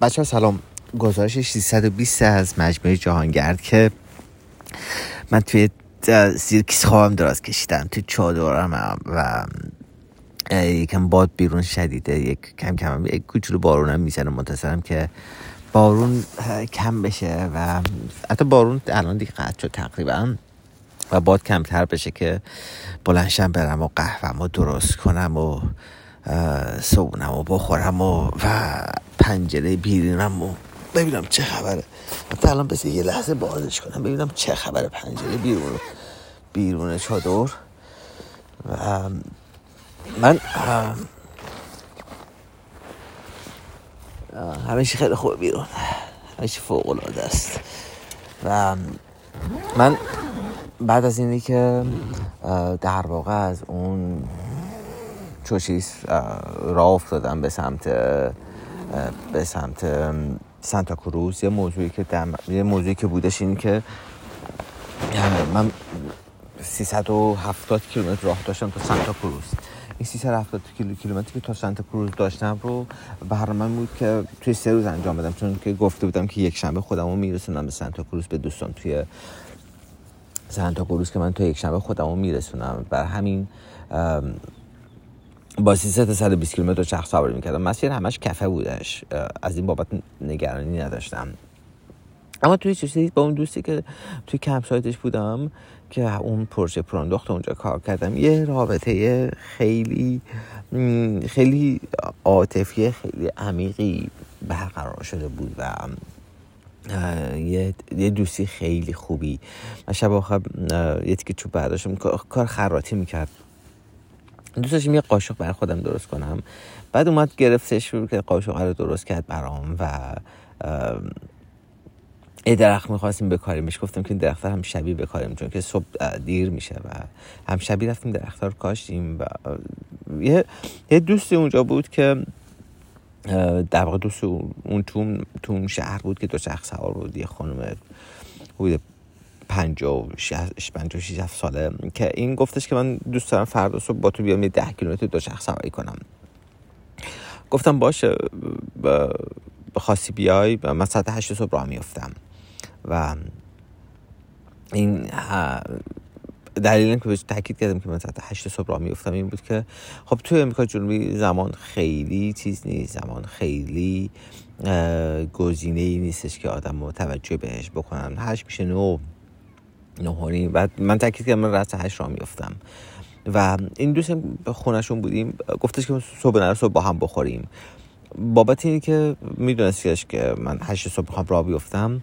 بچه سلام. گزارش 620 از مجموعه جهانگرد که من توی سیرکیس خوابم دراز کشیدم. توی چادرم و یکم باد بیرون شدیده. یک کم کم یک کوچولو بارونم می‌زنه منتظرم که بارون کم بشه و حتی بارون الان دیگه قطع شد تقریبا و باد کمتر بشه که بلنشم برم و قهوه درست کنم و صبونم و بخورم و, و پنجره بیرینم و ببینم چه خبره. حتی الان بس یه لحظه بازش کنم ببینم چه خبره پنجره بیرون بیرون چادر. و من همیشه خیلی خوب بیرون. همیشه فوق العاده است. و من بعد از اینی که در واقع از اون چوشیس راه افتادم به سمت به سمت سانتا کروز. یه موضوعی که دم... یه موضوعی که بودش این که من 370 کیلومتر راه داشتم تا سانتا کروز. این 370 کیلومتری که تا سانتا کروز داشتم رو برنامه بود که توی سه روز انجام بدم چون که گفته بودم که یک شنبه خودم رو میرسونم به سانتا کروز به دوستان. توی سانتا کروز که من تو یک شنبه خودم رو میرسونم. بر همین با 300 تا 120 کیلومتر چرخ سواری می‌کردم. مسیر همش کفه بودش. از این بابت نگرانی نداشتم. اما توی چیزی با اون دوستی که توی کمپ سایتش بودم که اون پروژه پرانداخت اونجا کار کردم یه رابطه خیلی خیلی عاطفی خیلی عمیقی برقرار شده بود و یه, یه دوستی خیلی خوبی. من شب آخر یه تیکه چوب برداشتم. کار خراتی می‌کرد. دوست داشتم یه قاشق برای خودم درست کنم. بعد اومد گرفتش که قاشق رو درست کرد برام و یه درخت می‌خواستیم بکاریمش گفتم که درخت هم شبیه بکاریم چون که صبح دیر میشه و هم شبیه رفتیم درخت رو کاشتیم و یه, دوستی اونجا بود که در واقع دوست اون توم توم شهر بود که دو شخص سوار بود. یه خانم 50 56 ساله. که این گفتش که من دوست دارم فردا صبح با تو بیام یه 10 کیلومتر دو شخص سواری کنم. گفتم باشه بخواستی بیای. من ساعت 8 صبح راه میفتم و این دلیل که بهش تاکید کردم که من ساعت 8 صبح راه میفتم این بود که خب توی امریکا جنوبی زمان خیلی چیز نیست. زمان خیلی گزینه ای نیستش که آدم متوجه بهش بکنم. هشت میشه نو نهاری و من تاکید کردم من رأس هشت را میفتم و این دوست به خونشون بودیم. گفتش که صبح نر صبح با هم بخوریم. بابت اینی که میدونستیش که من هشت صبح بخوام را بیفتم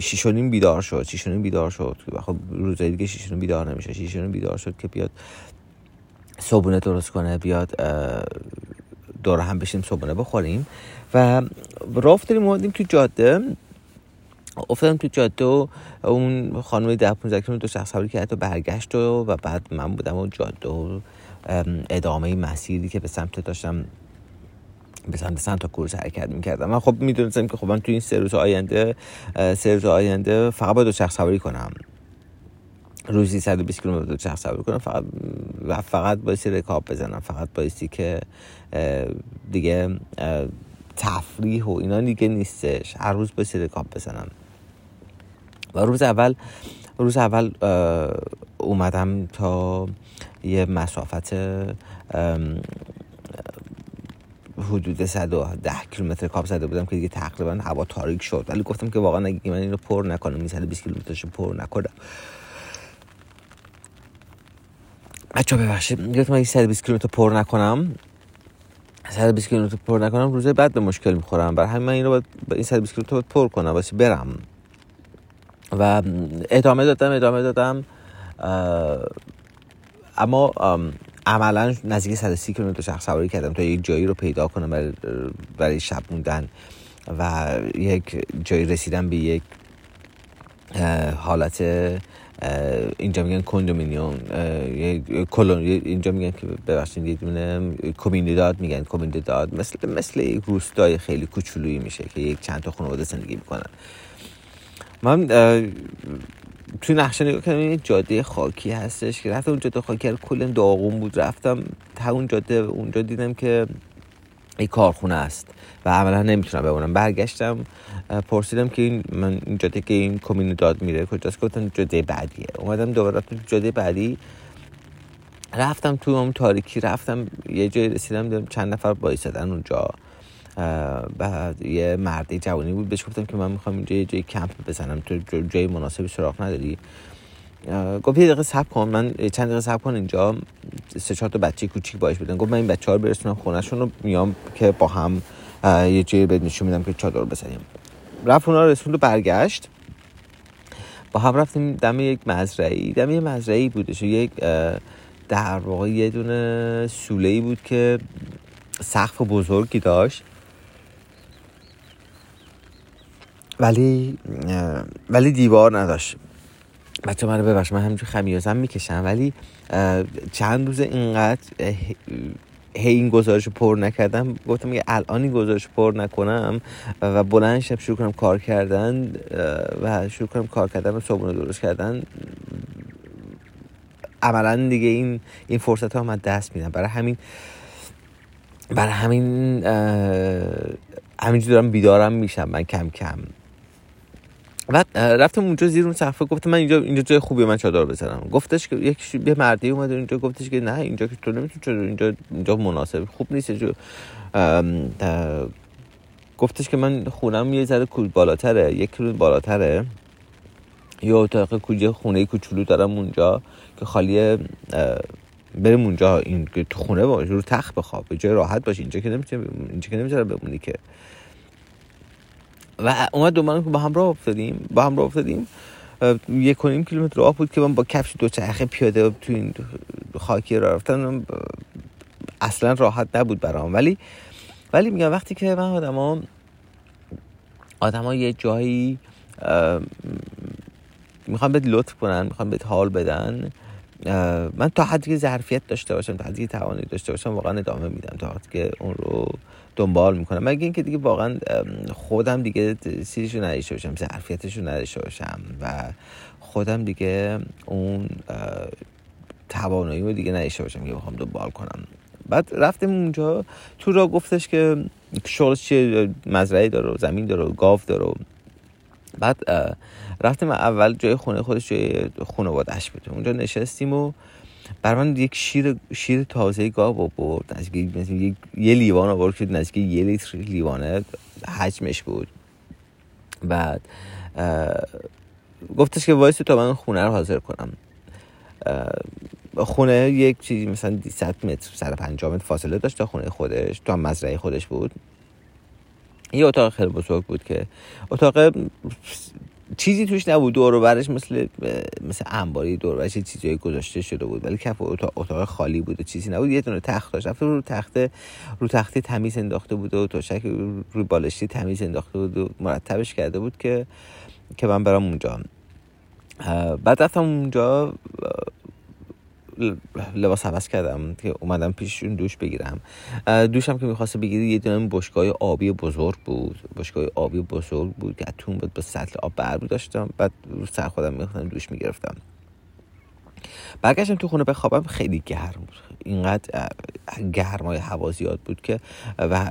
شیشونیم بیدار شد. شیشونیم بیدار شد. خب روزای دیگه شیشونیم بیدار نمیشه. شیشونیم بیدار شد که بیاد صبحونه درست کنه بیاد دور هم بشیم صبحونه بخوریم. و راه افتادیم تو جاده. افتادم تو جاده و اون خانم ده 15 کیلومتر دو شخص سواری کرد و برگشت و, و بعد من بودم و جاده و ادامه مسیری که به سمت داشتم به سمت سمت کورس حرکت می‌کردم. من خب می‌دونستم که خب من تو این سه روز آینده سه روز آینده فقط با دو شخص سواری کنم. روزی 120 کیلومتر دو شخص سواری کنم فقط و فقط بایستی رکاب بزنم فقط بایستی که دیگه تفریح و اینا دیگه نیستش. هر روز بایستی رکاب بزنم. و روز اول روز اول اومدم تا یه مسافت حدود 110 کیلومتر کاب زده بودم که دیگه تقریبا هوا تاریک شد. ولی گفتم که واقعا اگه من اینو پر نکنم این 120 کیلومترش پر نکنم. بچه ببخشید گفتم اگه 120 کیلومتر پر نکنم 120 کیلومتر پر نکنم روزه بعد به مشکل می‌خورم. برای همین من اینو باید این 120 کیلومتر پر کنم واسه برم. و ادامه دادم ادامه دادم. اما عملا نزدیک 130 کیلومتر شخص سواری کردم تا یک جایی رو پیدا کنم برای, شب موندن و یک جایی رسیدم به یک حالت اینجا میگن کندومینیوم اینجا میگن که ببخشید یه دونه میگن کمیونیداد مثل مثل یک روستای خیلی کوچولویی میشه که یک چند تا خانواده زندگی می‌کنن. من توی نقشه نگاه کردم این جاده خاکی هستش که رفتم اون جاده خاکی رو کل داغون بود رفتم تا اون جاده اونجا دیدم که این کارخونه است و عملا نمی‌تونم بمونم. برگشتم پرسیدم که این من این جاده که این کمین داد میره کجاست؟ گفتم جاده بعدیه اومدم دوباره تو جاده بعدی. رفتم تو اون تاریکی رفتم یه جایی رسیدم دیدم چند نفر بایستدن اونجا. بعد یه مردی جوانی بود. بهش گفتم که من می‌خوام اینجا یه جای کمپ بزنم. تو جای مناسبی سراغ نداری؟ گفت یه دقیقه صبر کن. من چند دقیقه صبر کن اینجا. سه چهار تا بچه کوچیک باش بودن. گفت من این بچه ها رو برسونم خونهشون رو میام که با هم یه جایی بهت نشون میدم که چادر بزنیم. رفت اونا رو برگشت. با هم رفتیم دم یک مزرعی دم یه مزرعی بودش. یک در واقع یه دونه سوله بود که سقف بزرگی داشت. ولی ولی دیوار نداشت. بچه من رو ببخش من همینجور خمیازم می‌کشم ولی چند روز اینقدر هی این گزارش پر نکردم. گفتم که الان این گزارش پر نکنم و بلند شب شروع کنم کار کردن و شروع کنم کار کردن و صبحونه درست کردن عملا دیگه این این فرصت ها من دست میدم. برای همین برای همین همینجور دارم بیدارم میشم من کم کم. بعد رفتم اونجا زیر اون صفحه گفتم من اینجا اینجا جای خوبی من چادر بزنم. گفتش که یک یه مردی اومد اینجا گفتش که نه اینجا که تو نمی‌تونی چادر اینجا اینجا مناسب خوب نیست جو گفتش که من خونم یه ذره بالاتره یک کیلو بالاتره. یه اتاق کوچه خونه کوچولو دارم اونجا که خالیه بریم اونجا این تو خونه باش رو تخت بخواب جای راحت باش اینجا که نمی‌تونی اینجا که نمی‌تونی بمونی که. و اومد دو که با هم راه افتادیم با هم راه افتادیم. یک کنیم کیلومتر راه بود که من با کفش دو چرخه پیاده تو این خاکی راه رفتن. اصلا راحت نبود برام. ولی ولی میگم وقتی که من آدما آدما یه جایی می‌خوام بهت لطف کنن می‌خوام بهت حال بدن. من تا حدی که ظرفیت داشته باشم تا حدی که توانی داشته باشم واقعا ادامه میدم. تا حدی که اون رو دنبال می‌کنم. مگه اینکه دیگه واقعا خودم دیگه سیریشو نداشته باشم ظرفیتشو نداشته باشم و خودم دیگه اون توانایی رو دیگه نداشته باشم که بخوام دنبال کنم. بعد رفتیم اونجا. تو را گفتش که شغلش چیه؟ مزرعه داره زمین داره گاو داره. بعد رفتیم اول جای خونه خودش جای خانوادهش بود. اونجا نشستیم و بر من یک شیر شیر تازه گاو آورد. نزدیک یک یه لیوان آورد که نزدیک یه لیتر لیوانه حجمش بود. بعد گفتش که وایس تا من خونه رو حاضر کنم. خونه یک چیزی مثلا 100 متر 150 متر فاصله داشت تا خونه خودش تا مزرعه خودش بود. یه اتاق خیلی بزرگ بود که اتاق چیزی توش نبود. دور برش مثل مثل انباری دور برش چیزی گذاشته شده بود. ولی کف اتاق خالی بود و چیزی نبود. یه دونه تخت داشت. رفته رو تخته رو تخته تمیز انداخته بود و تشک رو بالشتی تمیز انداخته بود و مرتبش کرده بود که که من برم اونجا. بعد رفتم اونجا لباس عوض کردم که اومدم پیششون دوش بگیرم. دوشم که می‌خواسته بگیری یه دونه بشکای آبی بزرگ بود. بشکای آبی بزرگ بود که اتون بود با سطل آب بر داشتم. بعد سر خودم می‌خواستم دوش می‌گرفتم. برگشتم تو خونه بخوابم خیلی گرم بود. اینقدر گرمای هوا زیاد بود که و,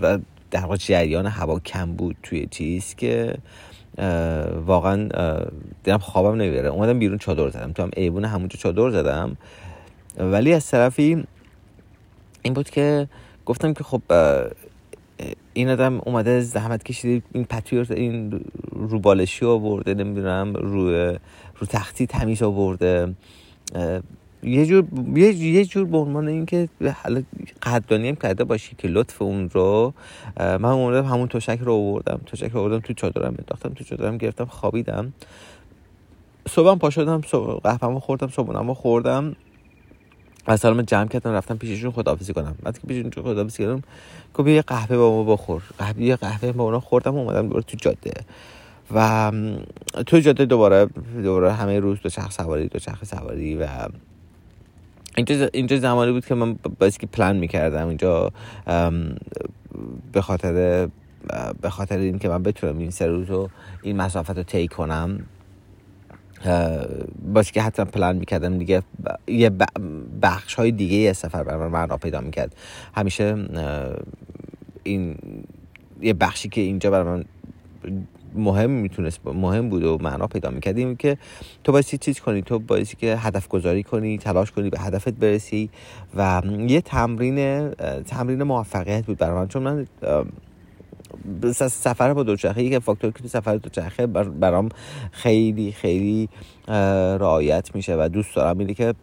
و در واقع جریان هوا کم بود توی چیز که واقعا دیدم خوابم نمی‌بره. اومدم بیرون چادر زدم. تو هم ایوون همونجا چادر زدم. ولی از طرفی این بود که گفتم که خب این آدم اومده زحمت کشیده این پتوی این رو بالشی آورده نمی‌دونم رو رو تختی تمیز آورده. یه جور یه, یه جور به عنوان اینکه حالا قدردانی هم کرده باشی که لطف اون رو من اومدم همون تشک رو آوردم. تشک رو آوردم تو چادرم انداختم تو چادرم گرفتم خوابیدم. صبحم پا شدم قهوه‌مو خوردم صبحونمو خوردم. از سلام جمع کردم رفتم پیششون خداحافظی کنم. بعد که پیششون خداحافظی کردم گفت یه قهوه با ما بخور. قهوه یه قهوه با اونا خوردم اومدم دوباره تو جاده. و تو جاده دوباره دوباره همه روز دو چرخ سواری دو چرخ سواری و اینجا اینجا زمانی بود که من باید که پلان می‌کردم اینجا به خاطر به خاطر اینکه من بتونم این سه روز رو این مسافت رو طی کنم باشه که حتما پلان می‌کردم دیگه یه بخش های دیگه یه سفر برای من معنا پیدا می‌کرد. همیشه این یه بخشی که اینجا برای من مهم می‌تونست مهم بود و معنا پیدا می‌کردیم که تو باید چیز کنی؟ تو باید که هدف گذاری کنی تلاش کنی به هدفت برسی و یه تمرین تمرین موفقیت بود برای من. چون من سفر با دوچرخه یک فاکتور که تو سفر دوچرخه برام خیلی خیلی رعایت میشه و دوست دارم اینه که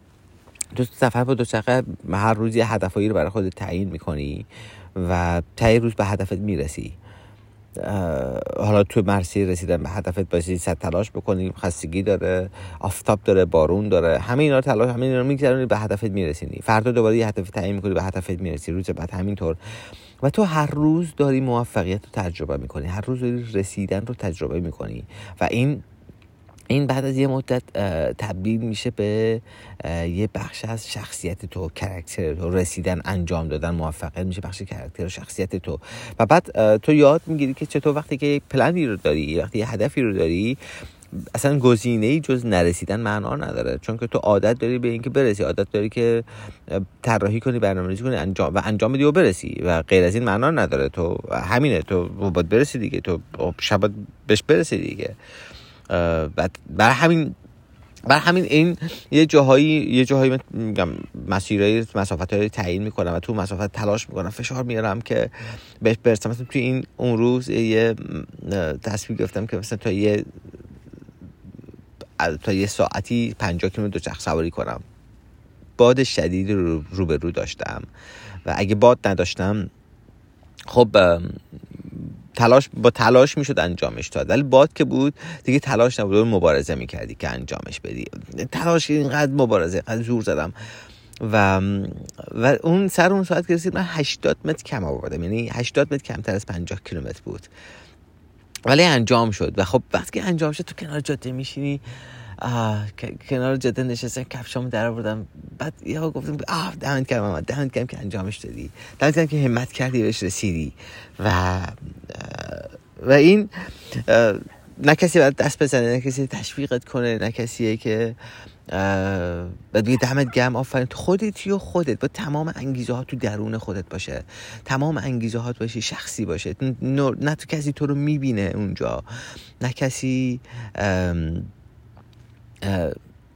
تو سفر با دوچرخه هر روز یه هدفایی رو برای خودت تعیین می‌کنی و تایی روز به هدفت می‌رسی. حالا تو مرسی رسیدن به هدفت باشی صد تلاش بکنی خستگی داره آفتاب داره بارون داره همه اینا رو تلاش همه اینا رو میگذرونی به هدفت میرسینی فردا دوباره یه هدف تعیین می‌کنی به هدفت می‌رسی. روز بعد همینطور. و تو هر روز داری موفقیت رو تجربه می‌کنی. هر روز داری رسیدن رو تجربه می‌کنی. و این این بعد از یه مدت تبدیل میشه به یه بخش از شخصیت تو کرکتر تو رسیدن انجام دادن موفقیت میشه بخش کرکتر و شخصیت تو. و بعد تو یاد می‌گیری که چطور وقتی که یک پلنی رو داری وقتی یه هدفی رو داری اصلا گزینه ای جز نرسیدن معنا نداره. چون که تو عادت داری به اینکه برسی عادت داری که طراحی کنی برنامه‌ریزی کنی انجام و انجام بدی و برسی. و غیر از این معنا نداره تو. همینه تو باید برسی دیگه. تو شب بهش برسی دیگه. برای همین بر همین این یه جاهایی یه جاهایی میگم مسیرهای مسافت های تعیین می‌کنم و تو مسافت تلاش می‌کنم فشار میارم که بهش برسم. مثلا توی این اون روز یه تصمیم گرفتم که مثلا تا یه تا یه ساعتی 50 کیلومتر دوچرخه سواری کنم. باد شدید رو به رو داشتم. و اگه باد نداشتم خب تلاش با تلاش می‌شد انجامش داد. ولی باد که بود دیگه تلاش نبود. مبارزه می‌کردی که انجامش بدی. تلاش اینقدر مبارزه اینقدر زور زدم. و و اون سر اون ساعت که رسید من 80 متر کم آوردم. یعنی 80 متر کمتر از 50 کیلومتر بود. ولی انجام شد. و خب وقتی انجام شد تو کنار جاده میشینی. کنار جاده نشستم کفشامو در آوردم. بعد یه گفتم آه دمت کردم دمت کردم که انجامش دادی. دمت کردم که همت کردی بهش رسیدی. و و این نه کسی باید دست بزنه نه کسی تشویقت کنه نه کسیه که بعد بگه دمت گرم آفرین. خودتی و خودت؟ با تمام انگیزه ها تو درون خودت باشه. تمام انگیزه هات باشه شخصی باشه. نه تو کسی تو رو می‌بینه اونجا. نه کسی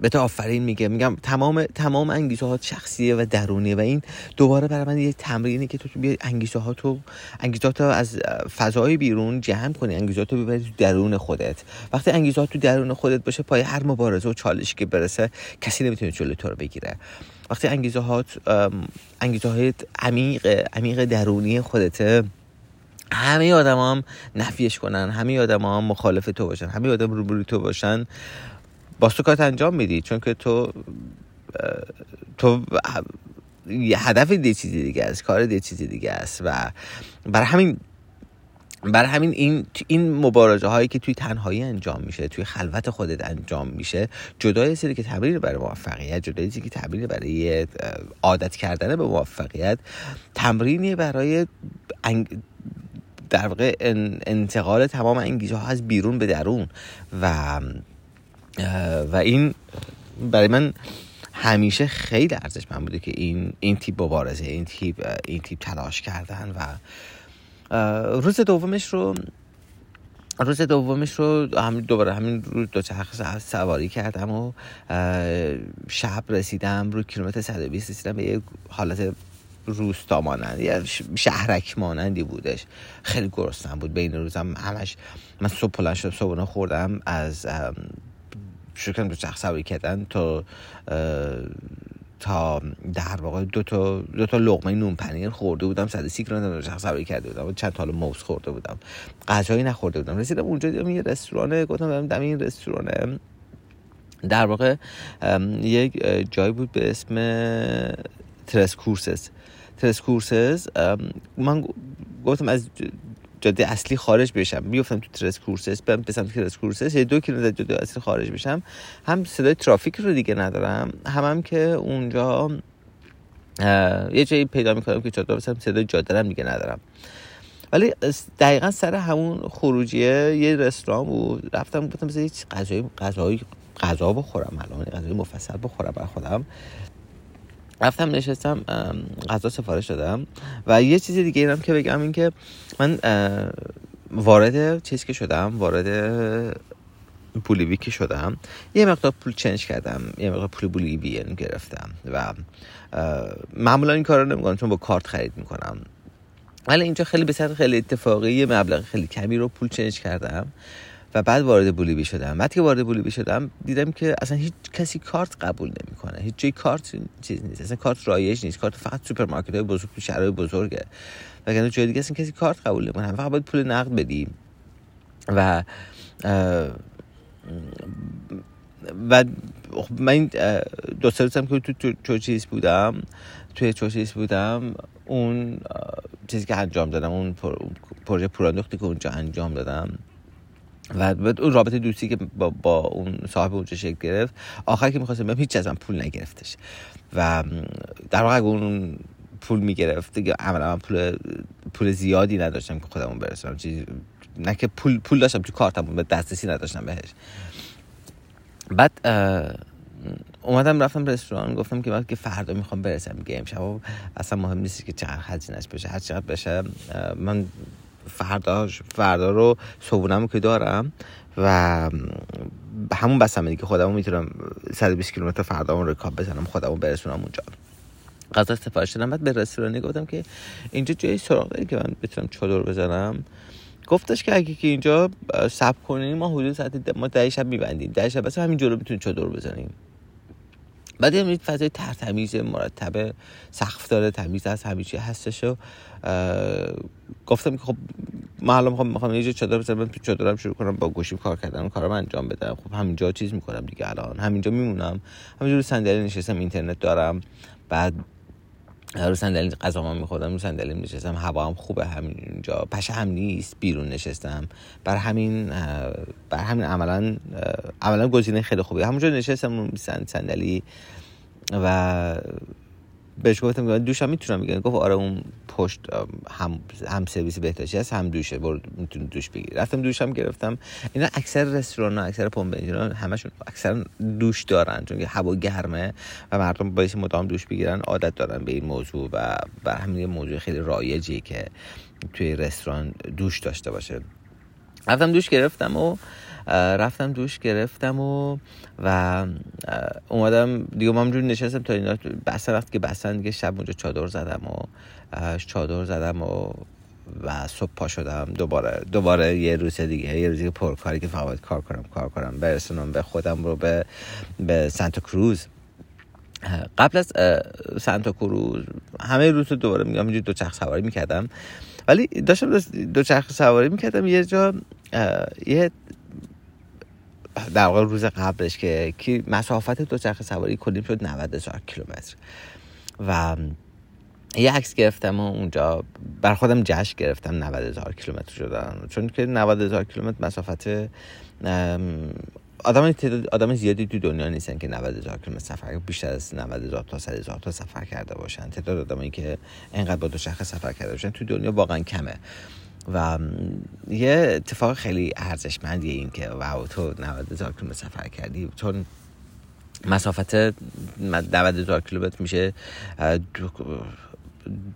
به تو آفرین میگه. میگم تمام تمام انگیزه ها شخصیه و درونیه و این دوباره برای من یه تمرینی که تو بیا انگیزه ها تو انگیزه تو از فضای بیرون جمع کنی انگیزه تو ببری تو درون خودت. وقتی انگیزه تو درون خودت باشه پای هر مبارزه و چالشی که برسه کسی نمی‌تونه جلوی تو رو بگیره. وقتی انگیزه ها انگیزه های عمیق عمیق درونی خودته همه آدم هم نفیش کنن همه آدم هم مخالف تو باشن همه آدم روبروی تو باشن. با کارت انجام میدی؟ چون که تو تو هدف دی چیزی دیگه است کار دی چیزی دیگه است و برای همین برای همین این این مبارزه هایی که توی تنهایی انجام میشه توی خلوت خودت انجام میشه جدای سری که تبریل برای موفقیت جدای که تبریل برای عادت کردن به موفقیت تمرینی برای در واقع انتقال تمام انگیزه ها از بیرون به درون و و این برای من همیشه خیلی ارزش من بوده که این این تیپ مبارزه این تیپ این تیپ تلاش کردن و روز دومش رو روز دومش رو همین دوباره همین رو دو چرخ سواری کردم و شب رسیدم رو کیلومتر 120 رسیدم به یه حالت روستا مانند یا شهرک مانندی بودش. خیلی گرسنم بود. بین روزم همش من صبح پلن شدم صبحونه خوردم از شروع کردم چرخ سواری کردن تا تا در واقع دو تا دو تا لقمه نون پنیر خورده بودم 130 گرم چرخ سواری کرده بودم و چند تا موز خورده بودم. غذایی نخورده بودم. رسیدم اونجا دیدم یه رستوران گفتم برم دم این رستوران در واقع یک جایی بود به اسم ترس کورسز ترس کورسز من گفتم از جاده اصلی خارج بشم. میفتم تو ترس کورسس برم به سمت ترس کورسس. یه دو کیلومتر جاده اصلی خارج بشم. هم صدای ترافیک رو دیگه ندارم هم هم که اونجا یه جایی پیدا می‌کنم که چطور بسم صدای جاده دیگه ندارم. ولی دقیقا سر همون خروجیه یه رستوران بود. رفتم گفتم بذار هیچ غذایی غذایی غذا بخورم الان غذای مفصل بخورم برای خودم. رفتم نشستم غذا سفارش دادم و یه چیز دیگه اینم که بگم این که من وارد چیز که شدم وارد پولیوی که شدم یه مقدار پول چنج کردم یه مقدار پول بولیوی گرفتم و معمولا این کار رو نمی‌کنم چون با کارت خرید می‌کنم. ولی اینجا خیلی به خیلی اتفاقی یه مبلغ خیلی کمی رو پول چنج کردم. و بعد وارد بولیوی شدم. بعد که وارد بولیوی شدم دیدم که اصلا هیچ کسی کارت قبول نمی‌کنه. هیچ جای کارت چیز نیست. اصلا کارت رایج نیست. کارت فقط سوپرمارکت های بزرگ تو شهرهای بزرگه. وگرنه جای دیگه اصلا کسی کارت قبول نمی‌کنه. فقط باید پول نقد بدی و و من دو سه روزم که تو چوچیز بودم توی چوچیز بودم اون چیزی که انجام دادم اون پروژه پوراندختی که اونجا انجام دادم و اون رابطه دوستی که با, با اون صاحب اونجا شکل گرفت آخر که می‌خواستم بهم هیچ از من پول نگرفتش. و در واقع اون پول می‌گرفت دیگه عملا من پول پول زیادی نداشتم که خودمون برسونم. چیز نه که پول پول داشتم تو کارتم به دسترسی نداشتم بهش. بعد اومدم رفتم رستوران گفتم که که فردا می‌خوام برسم گیم شب. اصلا مهم نیست که چقدر هزینهش بشه هر چقدر بشه من فردا فردا رو صبونم که دارم و همون بسمه دیگه خودمو می‌تونم 120 کیلومتر فردا اون رکاب بزنم خودمو برسونم اونجا. غذا سفارش دادم. بعد به رستورانی گفتم که اینجا جایی سراغ داری که من بتونم چادر بزنم. گفتش که اگه که اینجا سب کنیم ما حدود ساعت ما ده شب میبندیم. ده شب بس همین جلو می‌تونیم چادر بزنیم. بعد یه فضای ترتمیز مرتب سقف داره تمیز هست همیشه هستش و گفتم که خب من الان می‌خوام می‌خوام یه چادر بزنم تو چادرم شروع کنم با گوشیم کار کردن کارم انجام بدم. خب همینجا چیز می‌کنم دیگه الان. همینجا میمونم. همینجور صندلی نشستم اینترنت دارم. بعد رو صندلی غذا ما میخوردم رو صندلی نشستم هوا هم خوبه همینجا پشه هم نیست بیرون نشستم. بر همین بر همین عملا عملا گزینه خیلی خوبه همونجا نشستم رو صندلی و بهش گفتم دوشم می‌تونم میگن گفت آره اون پشت هم هم سرویس بهداشتی هست هم دوشه. برو می‌تونی دوش بگیری. رفتم دوشم گرفتم. اینا اکثر رستوران ها اکثر پمپ بنزین همشون اکثر دوش دارن چون هوا گرمه و مردم باعث مدام دوش بگیرن عادت دارن به این موضوع و بر همین موضوع خیلی رایجی که توی رستوران دوش داشته باشه. رفتم دوش گرفتم و رفتم دوش گرفتم و و اومدم دیگه ما همجور نشستم تا اینا بسن وقتی که بسن دیگه شب اونجا چادر زدم و چادر زدم و و صبح پا شدم. دوباره دوباره یه روز دیگه یه روزی پرکاری که فقط کار کنم کار کنم. برسونم به خودم رو به به سانتا کروز. قبل از سانتا کروز همه روز دوباره میگم اینجوری دو چرخ سواری می‌کردم. ولی داشتم دو چرخ سواری می‌کردم. یه جا یه در واقع روز قبلش که که مسافت دوچرخه سواری کلیم شد 90 هزار کیلومتر. و یه عکس گرفتم و اونجا بر خودم جشن گرفتم 90 هزار کیلومتر شدن. چون که 90 هزار کیلومتر مسافت آدم آدم زیادی تو دنیا نیستن که 90 هزار کیلومتر سفر بیشتر از 90 هزار تا 100 هزار تا سفر کرده باشن. تعداد آدمایی که اینقدر با دوچرخه سفر کرده باشن تو دنیا واقعا کمه. و یه اتفاق خیلی ارزشمندیه این که واو تو 90 هزار کیلومتر سفر کردی. چون مسافت 90 هزار کیلومتر میشه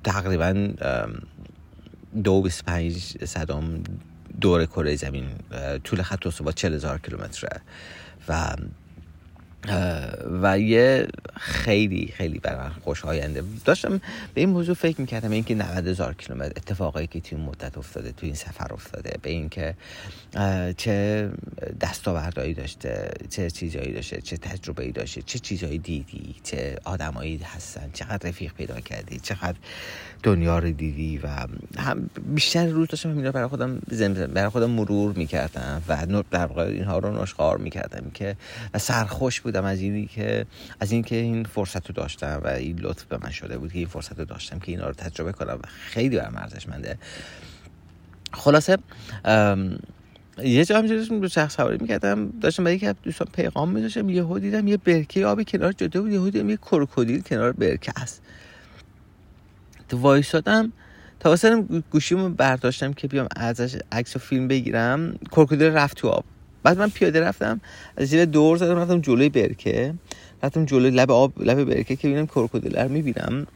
تقریبا دو بیس پنج صدام دور کره زمین طول خط با چل هزار کیلومتره. و و یه خیلی خیلی برای من خوشاینده داشتم به این موضوع فکر می‌کردم اینکه 90 هزار کیلومتر اتفاقایی که توی مدت افتاده توی این سفر افتاده به اینکه چه دستاوردهایی داشته چه چیزهایی داشته چه تجربه داشته چه چیزهایی دیدی چه آدمایی هستن چقدر رفیق پیدا کردی چقدر دنیا رو دیدی و هم بیشتر روز داشتم اینا برای خودم زمزم برای خودم مرور می‌کردم و در واقع اینها رو نشخار می‌کردم که سرخوش بودم از اینی که از اینکه این فرصت رو داشتم و این لطف به من شده بود که این فرصت رو داشتم که اینا رو تجربه کنم و خیلی برام ارزشمنده. خلاصه یه جا همینجوری داشتم دو شخص سواری می‌کردم داشتم برای که دوستان پیغام میذاشتم یهو دیدم یه برکه آبی کنار جاده بود یهو دیدم یه کروکودیل کنار برکه است. وایسادم تا واسه گوشیمو برداشتم که بیام ازش عکس و فیلم بگیرم. کروکودیل رفت تو آب. بعد من پیاده رفتم از زیر دور زدم رفتم جلوی برکه. رفتم جلوی لب آب لب برکه که ببینم کروکودیل رو می‌بینم.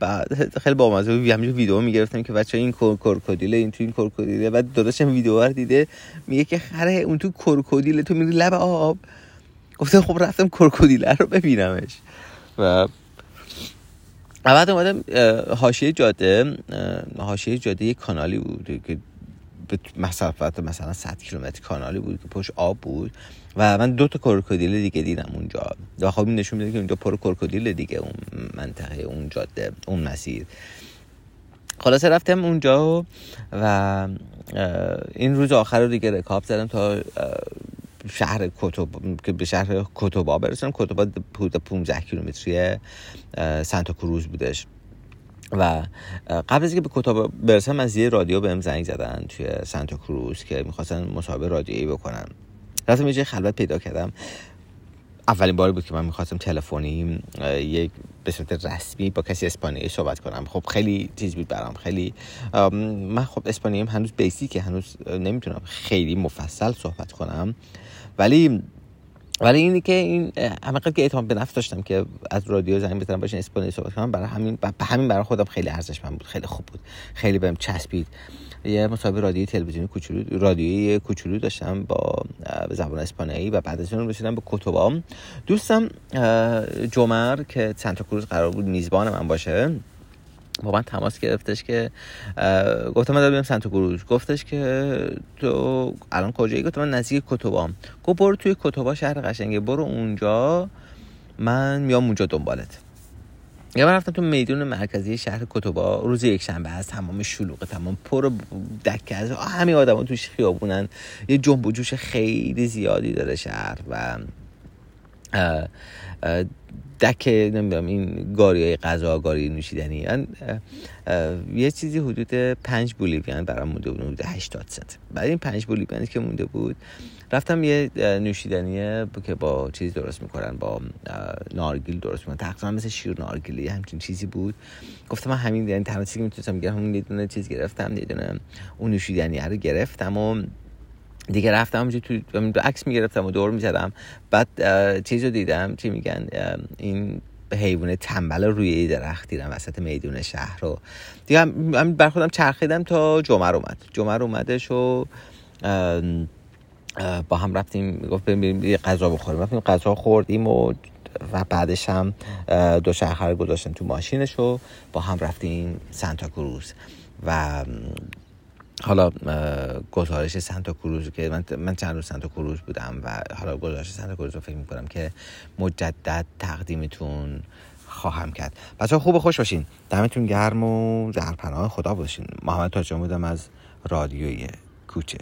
بعد خیلی بامزه بود. همینجور ویدیو می‌گرفتم که بچه این کروکودیل این تو این کروکودیله بعد داداشم ویدیو رو دیده. میگه که خره اون تو کروکودیل تو میری لب آب. گفتم خب رفتم کروکودیله رو ببینمش. و بعد اومدم حاشیه جاده حاشیه جاده یک کانالی بود که به مسافت مثلا 100 کیلومتر کانالی بود که پشت آب بود و من دو تا کروکودیل دیگه دیدم اونجا. و خب این نشون میده که اونجا پر کروکودیل دیگه اون منطقه اون جاده اون مسیر. خلاصه رفتم اونجا و این روز آخر رو دیگه رکاب زدم تا شهر کتب که به شهر کتبا برسم کتبا حدود 15 کیلومتری سانتا کروز بودش. و قبل از اینکه به کتاب برسم از یه رادیو بهم زنگ زدن توی سانتا کروز که می‌خواستن مصاحبه رادیویی بکنن. رفتم یه خلوت پیدا کردم. اولین باری بود که من می‌خواستم تلفنی یک به صورت رسمی با کسی اسپانیایی صحبت کنم. خب خیلی چیز بود برام. خیلی من خب اسپانیایی هنوز بیسیکه هنوز نمی‌تونم خیلی مفصل صحبت کنم. ولی ولی اینی که این همینقدر که اعتماد به نفس داشتم که از رادیو زنگ بزنم باشین اسپانیایی صحبت کنم برای همین به همین برای خودم خیلی ارزشمند بود. خیلی خوب بود. خیلی بهم چسبید. یه مصاحبه رادیوی تلویزیونی کوچولو رادیویی کوچولو داشتم با زبان اسپانیایی و بعد از اون رسیدم به کتبا دوستم جمر که سانتا کروز قرار بود میزبان من باشه با من تماس گرفتش که گفتم من دارم سنتو کروز. گفتش که تو الان کجایی؟ گفتم من نزدیک کتبام گفت برو توی کتبا شهر قشنگه برو اونجا من میام اونجا دنبالت. یا من رفتم تو میدون مرکزی شهر کتبا روز یک شنبه هست تمام شلوغه تمام پر دکه از همین آدم توش خیابونن. یه جنب و جوش خیلی زیادی داره شهر و دک نمی‌دونم این گاری های غذا گاری نوشیدنی. یه چیزی حدود پنج بولیویان برام مونده بود حدود 80 سنت بعد این پنج بولیویانی که مونده بود رفتم یه نوشیدنی که با چیز درست می‌کنن با نارگیل درست می‌کنن. تقریبا مثل شیر نارگیلی همچین چیزی بود. گفتم من همین یعنی تنها که می‌تونستم گرفتم همون یه چیز گرفتم یه دونه اون نوشیدنی رو گرفتم و دیگه رفتم اونجا تو عکس می‌گرفتم و دور می‌زدم. بعد چیزو دیدم چی میگن این حیوان تنبل روی درخت دیدم وسط میدون شهر رو. دیگه هم بر خودم چرخیدم تا جمعه اومد. جمعه اومدش و با هم رفتیم گفت بریم یه غذا بخوریم. رفتیم غذا خوردیم و و بعدش هم دو شهر گذاشتن تو ماشینش و با هم رفتیم سانتا کروز. و حالا گزارش سانتا کروز که من, من چند روز سانتا کروز بودم و حالا گزارش سانتا کروز رو فکر می‌کنم که مجدد تقدیمتون خواهم کرد. بچه خوب خوش باشین. دمتون گرم و در پناه خدا باشین. محمد تاجان بودم از رادیوی کوچه.